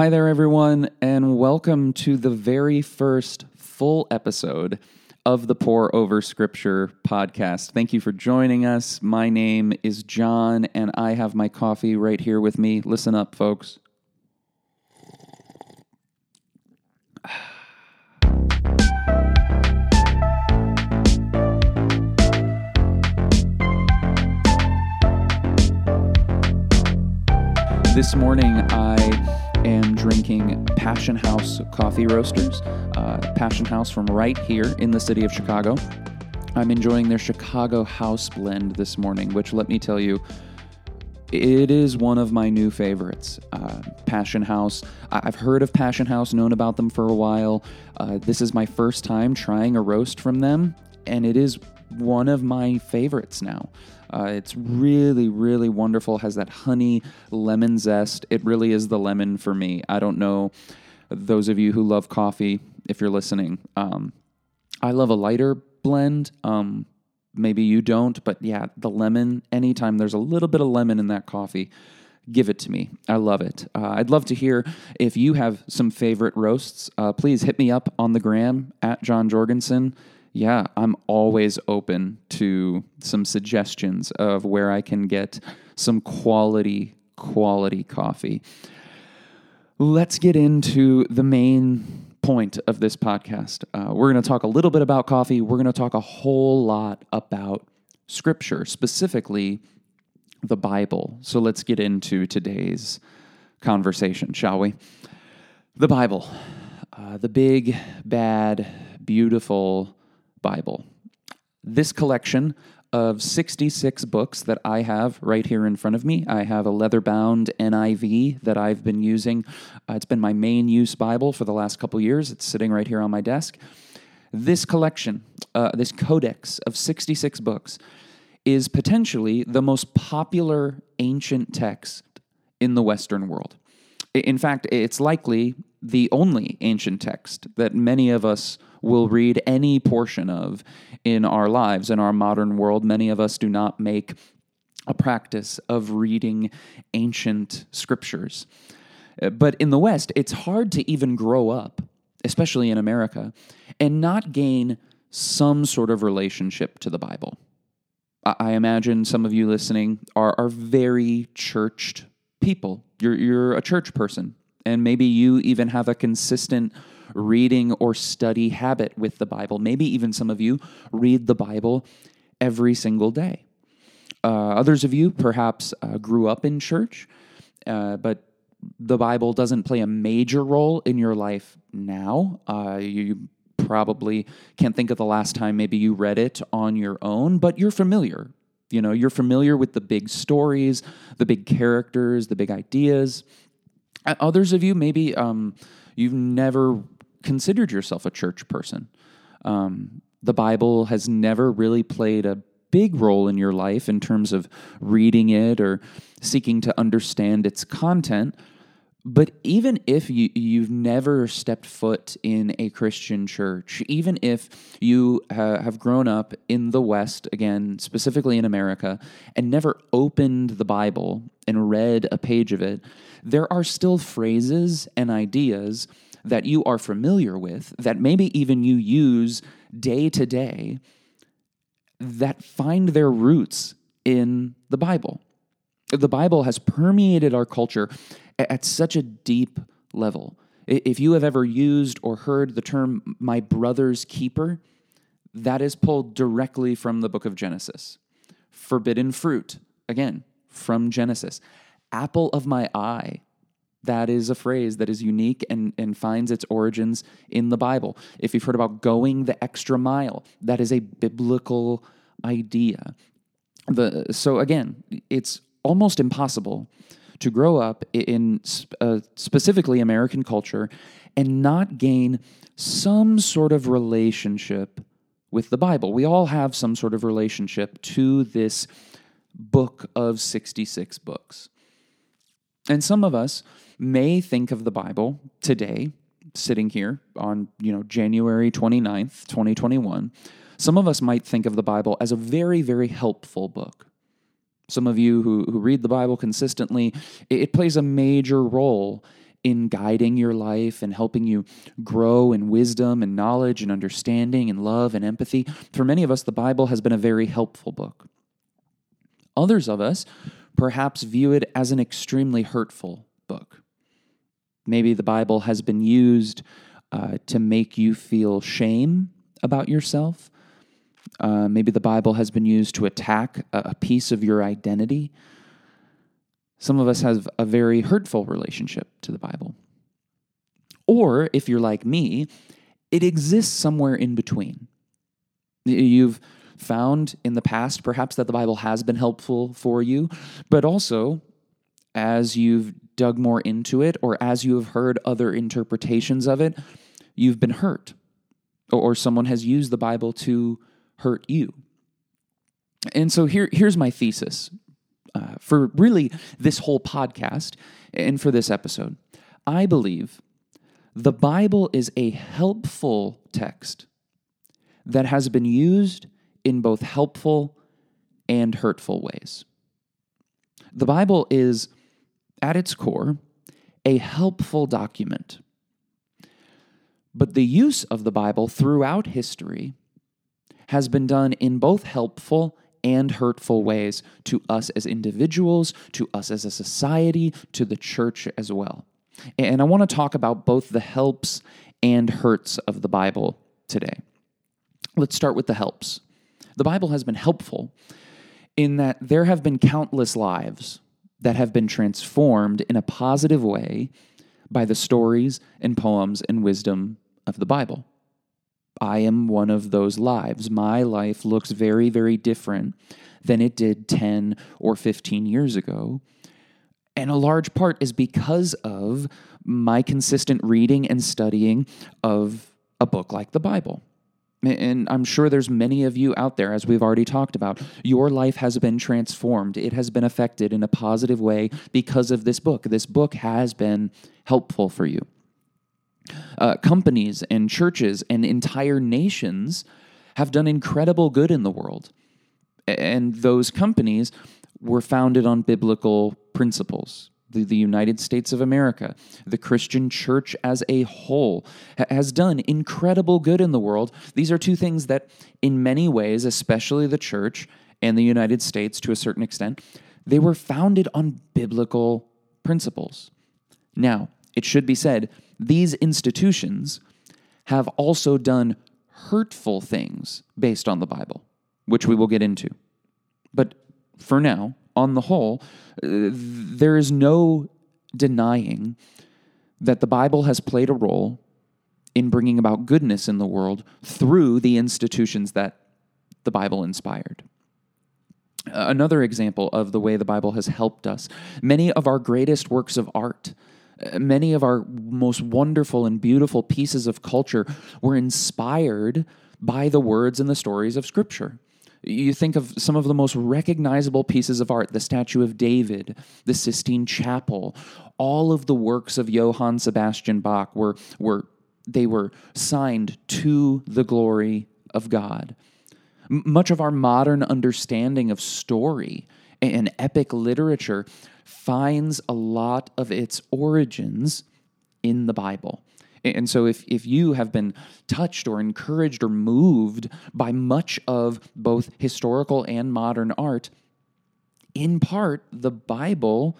Hi there, everyone, and welcome to the very first full episode of the Pour Over Scripture podcast. Thank you for joining us. My name is John, and I have my coffee right here with me. Listen up, folks. This morning, I am drinking Passion House Coffee Roasters. Uh, Passion House from right here in the city of Chicago. I'm enjoying their Chicago House blend this morning, which let me tell you, it is one of my new favorites. Uh, Passion House. I- I've heard of Passion House, known about them for a while. Uh, this is my first time trying a roast from them, and it is one of my favorites now. Uh, it's really, really wonderful. Has that honey lemon zest. It really is the lemon for me. I don't know those of you who love coffee if you're listening. Um, I love a lighter blend. Um, maybe you don't, but yeah, the lemon. Anytime there's a little bit of lemon in that coffee, give it to me. I love it. Uh, I'd love to hear if you have some favorite roasts. Uh, please hit me up on the gram at John Jorgensen. Yeah, I'm always open to some suggestions of where I can get some quality, quality coffee. Let's get into the main point of this podcast. Uh, we're going to talk a little bit about coffee. We're going to talk a whole lot about scripture, specifically the Bible. So let's get into today's conversation, shall we? The Bible, uh, the big, bad, beautiful Bible. This collection of 66 books that I have right here in front of me. I have a leather bound NIV that I've been using. Uh, it's been my main use Bible for the last couple years. It's sitting right here on my desk. This collection, uh, this codex of 66 books, is potentially the most popular ancient text in the Western world. In fact, it's likely the only ancient text that many of us will read any portion of in our lives. In our modern world, many of us do not make a practice of reading ancient scriptures. But in the West, it's hard to even grow up, especially in America, and not gain some sort of relationship to the Bible. I imagine some of you listening are, are very churched people. You're, you're a church person, and maybe you even have a consistent reading or study habit with the Bible. Maybe even some of you read the Bible every single day. Uh, others of you perhaps uh, grew up in church, uh, but the Bible doesn't play a major role in your life now. Uh, you probably can't think of the last time maybe you read it on your own, but you're familiar. You know, you're familiar with the big stories, the big characters, the big ideas. Uh, Others of you, maybe um, you've never considered yourself a church person. Um, the Bible has never really played a big role in your life in terms of reading it or seeking to understand its content. But even if you, you've never stepped foot in a Christian church, even if you ha- have grown up in the West, again, specifically in America, and never opened the Bible and read a page of it, there are still phrases and ideas that you are familiar with, that maybe even you use day to day, that find their roots in the Bible. The Bible has permeated our culture at such a deep level. If you have ever used or heard the term my brother's keeper, that is pulled directly from the book of Genesis. Forbidden fruit, again, from Genesis. Apple of my eye, that is a phrase that is unique and, and finds its origins in the Bible. If you've heard about going the extra mile, that is a biblical idea. The, so again, it's almost impossible to grow up in uh, specifically American culture and not gain some sort of relationship with the Bible. We all have some sort of relationship to this book of 66 books. And some of us may think of the Bible today, sitting here on, you know, January 29th, 2021. Some of us might think of the Bible as a very, very helpful book. Some of you who, who read the Bible consistently, it, it plays a major role in guiding your life and helping you grow in wisdom and knowledge and understanding and love and empathy. For many of us, the Bible has been a very helpful book. Others of us perhaps view it as an extremely hurtful book. Maybe the Bible has been used uh, to make you feel shame about yourself. Uh, maybe the Bible has been used to attack a, a piece of your identity. Some of us have a very hurtful relationship to the Bible. Or if you're like me, it exists somewhere in between. You've found in the past, perhaps, that the Bible has been helpful for you, but also as you've dug more into it or as you have heard other interpretations of it, you've been hurt or someone has used the Bible to hurt you. And so here, here's my thesis uh, for really this whole podcast and for this episode. I believe the Bible is a helpful text that has been used in both helpful and hurtful ways. The Bible is, at its core, a helpful document. But the use of the Bible throughout history has been done in both helpful and hurtful ways to us as individuals, to us as a society, to the church as well. And I want to talk about both the helps and hurts of the Bible today. Let's start with the helps. The Bible has been helpful in that there have been countless lives that have been transformed in a positive way by the stories and poems and wisdom of the Bible. I am one of those lives. My life looks very, very different than it did 10 or 15 years ago. And a large part is because of my consistent reading and studying of a book like the Bible. And I'm sure there's many of you out there, as we've already talked about. Your life has been transformed. It has been affected in a positive way because of this book. This book has been helpful for you. Uh, companies and churches and entire nations have done incredible good in the world. And those companies were founded on biblical principles. The, the United States of America, the Christian church as a whole, ha- has done incredible good in the world. These are two things that, in many ways, especially the church and the United States to a certain extent, they were founded on biblical principles. Now, it should be said, these institutions have also done hurtful things based on the Bible, which we will get into. But for now, on the whole, uh, there is no denying that the Bible has played a role in bringing about goodness in the world through the institutions that the Bible inspired. Another example of the way the Bible has helped us many of our greatest works of art many of our most wonderful and beautiful pieces of culture were inspired by the words and the stories of Scripture. You think of some of the most recognizable pieces of art the Statue of David, the Sistine Chapel, all of the works of Johann Sebastian Bach were, were they were signed to the glory of God. M- much of our modern understanding of story and epic literature finds a lot of its origins in the Bible. And so, if, if you have been touched or encouraged or moved by much of both historical and modern art, in part, the Bible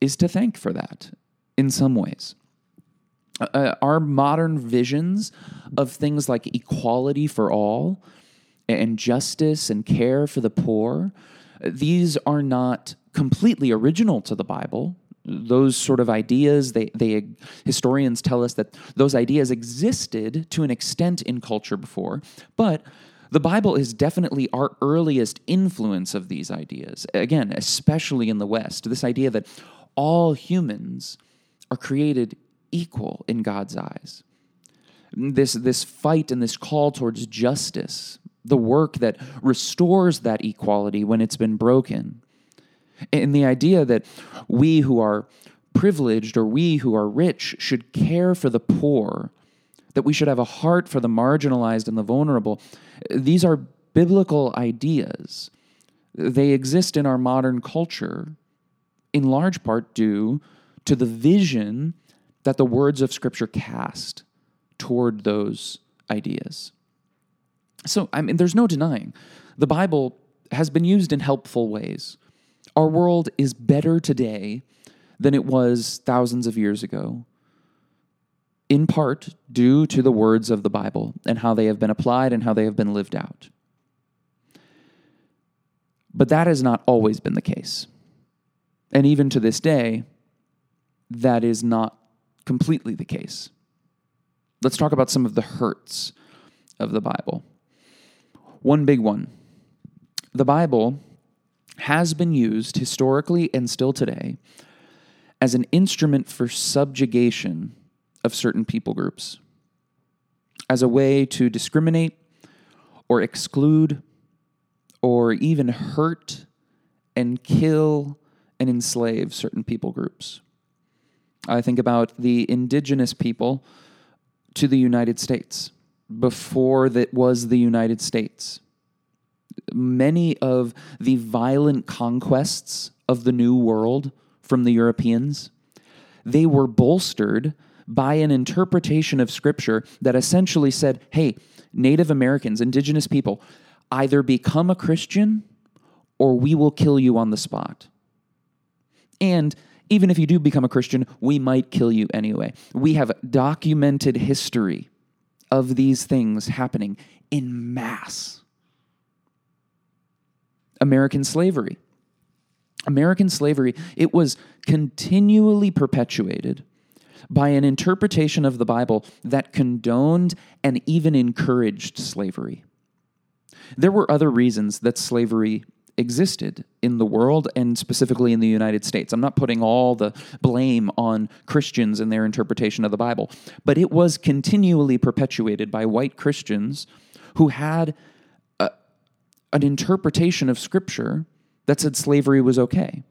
is to thank for that in some ways. Uh, our modern visions of things like equality for all and justice and care for the poor, these are not completely original to the Bible. Those sort of ideas, they, they historians tell us that those ideas existed to an extent in culture before, but the Bible is definitely our earliest influence of these ideas. Again, especially in the West, this idea that all humans are created equal in God's eyes. This, this fight and this call towards justice, the work that restores that equality when it's been broken. And the idea that we who are privileged or we who are rich should care for the poor, that we should have a heart for the marginalized and the vulnerable, these are biblical ideas. They exist in our modern culture in large part due to the vision that the words of Scripture cast toward those ideas. So, I mean, there's no denying the Bible has been used in helpful ways. Our world is better today than it was thousands of years ago, in part due to the words of the Bible and how they have been applied and how they have been lived out. But that has not always been the case. And even to this day, that is not completely the case. Let's talk about some of the hurts of the Bible. One big one the Bible has been used historically and still today as an instrument for subjugation of certain people groups, as a way to discriminate or exclude or even hurt and kill and enslave certain people groups. I think about the indigenous people to the United States before that was the United States. Many of the violent conquests of the New World from the Europeans, they were bolstered by an interpretation of Scripture that essentially said, hey, Native Americans, indigenous people, either become a Christian or we will kill you on the spot. And even if you do become a Christian, we might kill you anyway. We have documented history of these things happening in mass. American slavery. American slavery, it was continually perpetuated by an interpretation of the Bible that condoned and even encouraged slavery. There were other reasons that slavery existed in the world and specifically in the United States. I'm not putting all the blame on Christians and their interpretation of the Bible, but it was continually perpetuated by white Christians who had an interpretation of Scripture that said slavery was okay.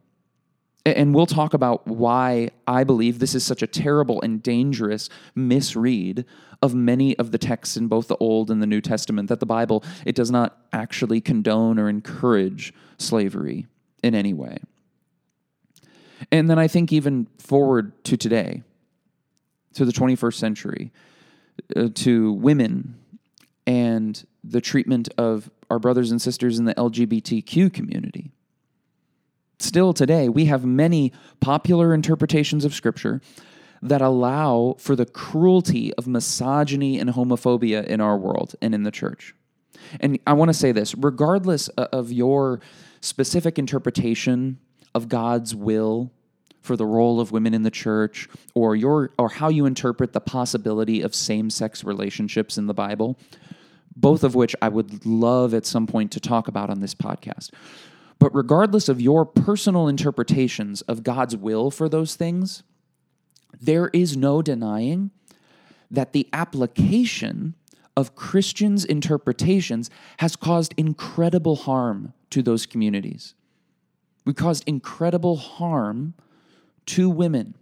And we'll talk about why I believe this is such a terrible and dangerous misread of many of the texts in both the Old and the New Testament that the Bible it does not actually condone or encourage slavery in any way. And then I think even forward to today, to the 21st century, uh, to women and the treatment of our brothers and sisters in the LGBTQ community Still today, we have many popular interpretations of Scripture that allow for the cruelty of misogyny and homophobia in our world and in the church. And I want to say this regardless of your specific interpretation of God's will for the role of women in the church or your or how you interpret the possibility of same-sex relationships in the Bible, both of which I would love at some point to talk about on this podcast. But regardless of your personal interpretations of God's will for those things, there is no denying that the application of Christians' interpretations has caused incredible harm to those communities. We caused incredible harm to women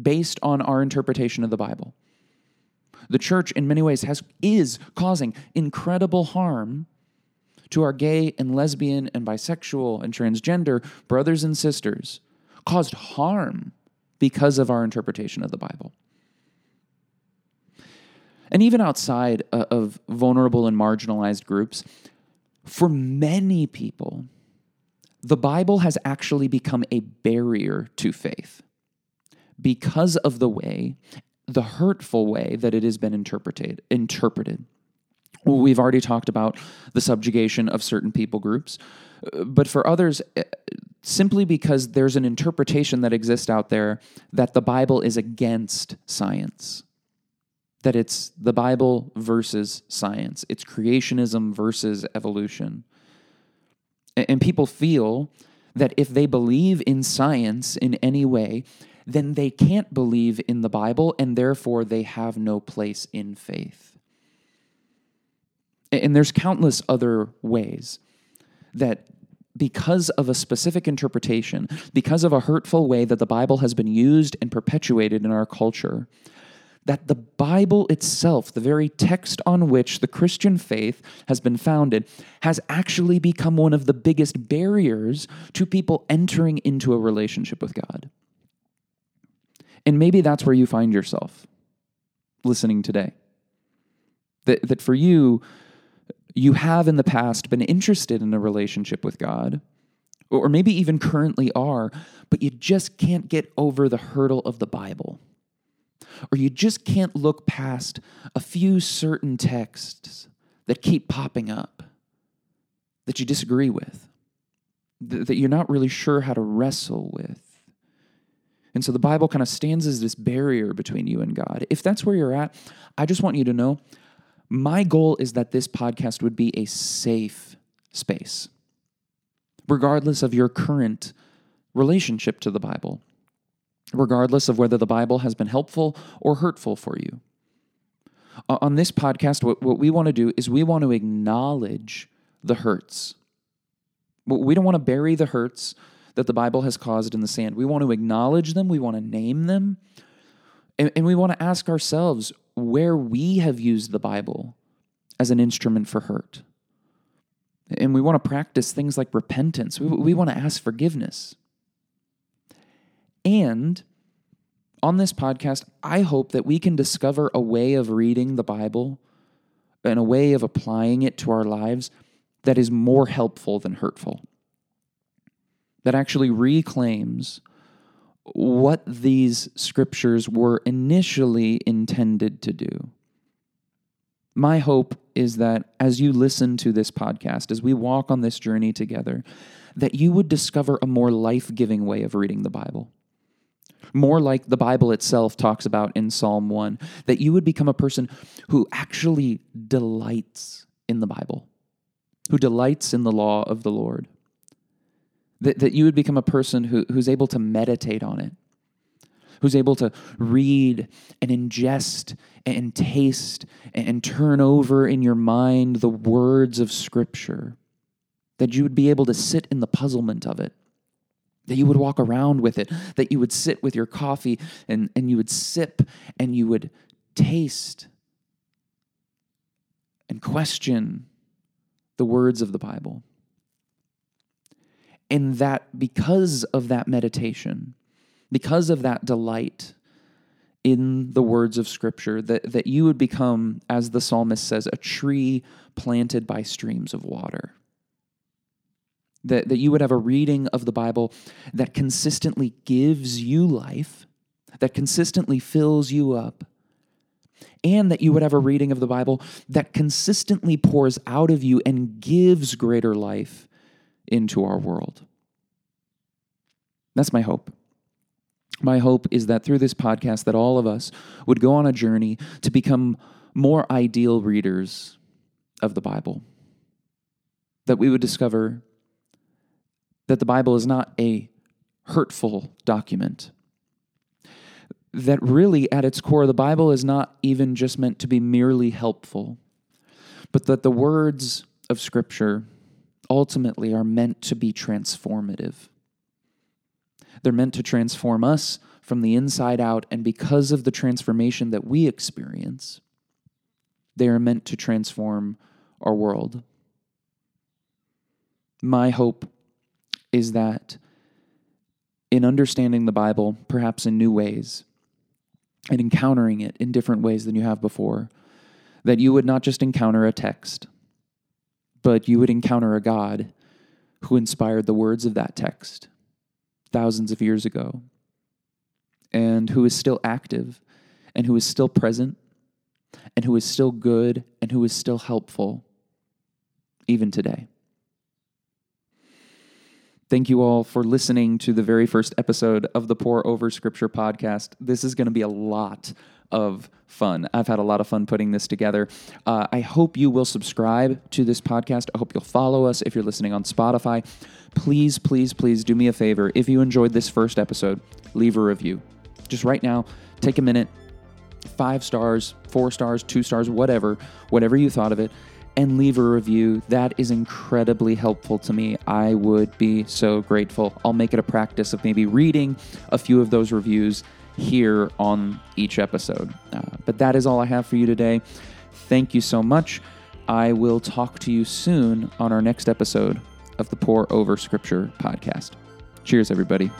based on our interpretation of the Bible. The church, in many ways, has, is causing incredible harm to our gay and lesbian and bisexual and transgender brothers and sisters caused harm because of our interpretation of the Bible. And even outside uh, of vulnerable and marginalized groups, for many people, the Bible has actually become a barrier to faith because of the way, the hurtful way that it has been interpreted. interpreted. We've already talked about the subjugation of certain people groups. But for others, eh, simply because there's an interpretation that exists out there that the Bible is against science, that it's the Bible versus science, it's creationism versus evolution. And people feel that if they believe in science in any way, then they can't believe in the Bible, and therefore they have no place in faith. And there's countless other ways that because of a specific interpretation, because of a hurtful way that the Bible has been used and perpetuated in our culture, that the Bible itself, the very text on which the Christian faith has been founded, has actually become one of the biggest barriers to people entering into a relationship with God. And maybe that's where you find yourself listening today. That, that for you, you have in the past been interested in a relationship with God, or maybe even currently are, but you just can't get over the hurdle of the Bible. Or you just can't look past a few certain texts that keep popping up that you disagree with, that you're not really sure how to wrestle with. And so the Bible kind of stands as this barrier between you and God. If that's where you're at, I just want you to know my goal is that this podcast would be a safe space, regardless of your current relationship to the Bible, regardless of whether the Bible has been helpful or hurtful for you. On this podcast, what, what we want to do is we want to acknowledge the hurts. We don't want to bury the hurts that the Bible has caused in the sand. We want to acknowledge them, we want to name them, and, and we want to ask ourselves where we have used the Bible as an instrument for hurt. And we want to practice things like repentance. We, we want to ask forgiveness. And on this podcast, I hope that we can discover a way of reading the Bible and a way of applying it to our lives that is more helpful than hurtful, that actually reclaims what these scriptures were initially intended to do. My hope is that as you listen to this podcast, as we walk on this journey together, that you would discover a more life giving way of reading the Bible. More like the Bible itself talks about in Psalm 1, that you would become a person who actually delights in the Bible, who delights in the law of the Lord. That, that you would become a person who, who's able to meditate on it, who's able to read and ingest and taste and turn over in your mind the words of Scripture, that you would be able to sit in the puzzlement of it, that you would walk around with it, that you would sit with your coffee and, and you would sip and you would taste and question the words of the Bible and that because of that meditation, because of that delight in the words of Scripture, that, that you would become, as the psalmist says, a tree planted by streams of water. That, that you would have a reading of the Bible that consistently gives you life, that consistently fills you up, and that you would have a reading of the Bible that consistently pours out of you and gives greater life into our world. That's my hope. My hope is that through this podcast that all of us would go on a journey to become more ideal readers of the Bible. That we would discover that the Bible is not a hurtful document. That really, at its core, the Bible is not even just meant to be merely helpful, but that the words of Scripture ultimately are meant to be transformative. They're meant to transform us from the inside out, and because of the transformation that we experience, they are meant to transform our world. My hope is that in understanding the Bible, perhaps in new ways, and encountering it in different ways than you have before, that you would not just encounter a text, but you would encounter a God who inspired the words of that text thousands of years ago and who is still active and who is still present and who is still good and who is still helpful even today. Thank you all for listening to the very first episode of the Pour Over Scripture podcast. This is going to be a lot of fun. I've had a lot of fun putting this together. Uh, I hope you will subscribe to this podcast. I hope you'll follow us if you're listening on Spotify. Please, please, please do me a favor. If you enjoyed this first episode, leave a review. Just right now, take a minute, five stars, four stars, two stars, whatever, whatever you thought of it, and leave a review. That is incredibly helpful to me. I would be so grateful. I'll make it a practice of maybe reading a few of those reviews here on each episode. Uh, but that is all I have for you today. Thank you so much. I will talk to you soon on our next episode of the Pour Over Scripture podcast. Cheers, everybody.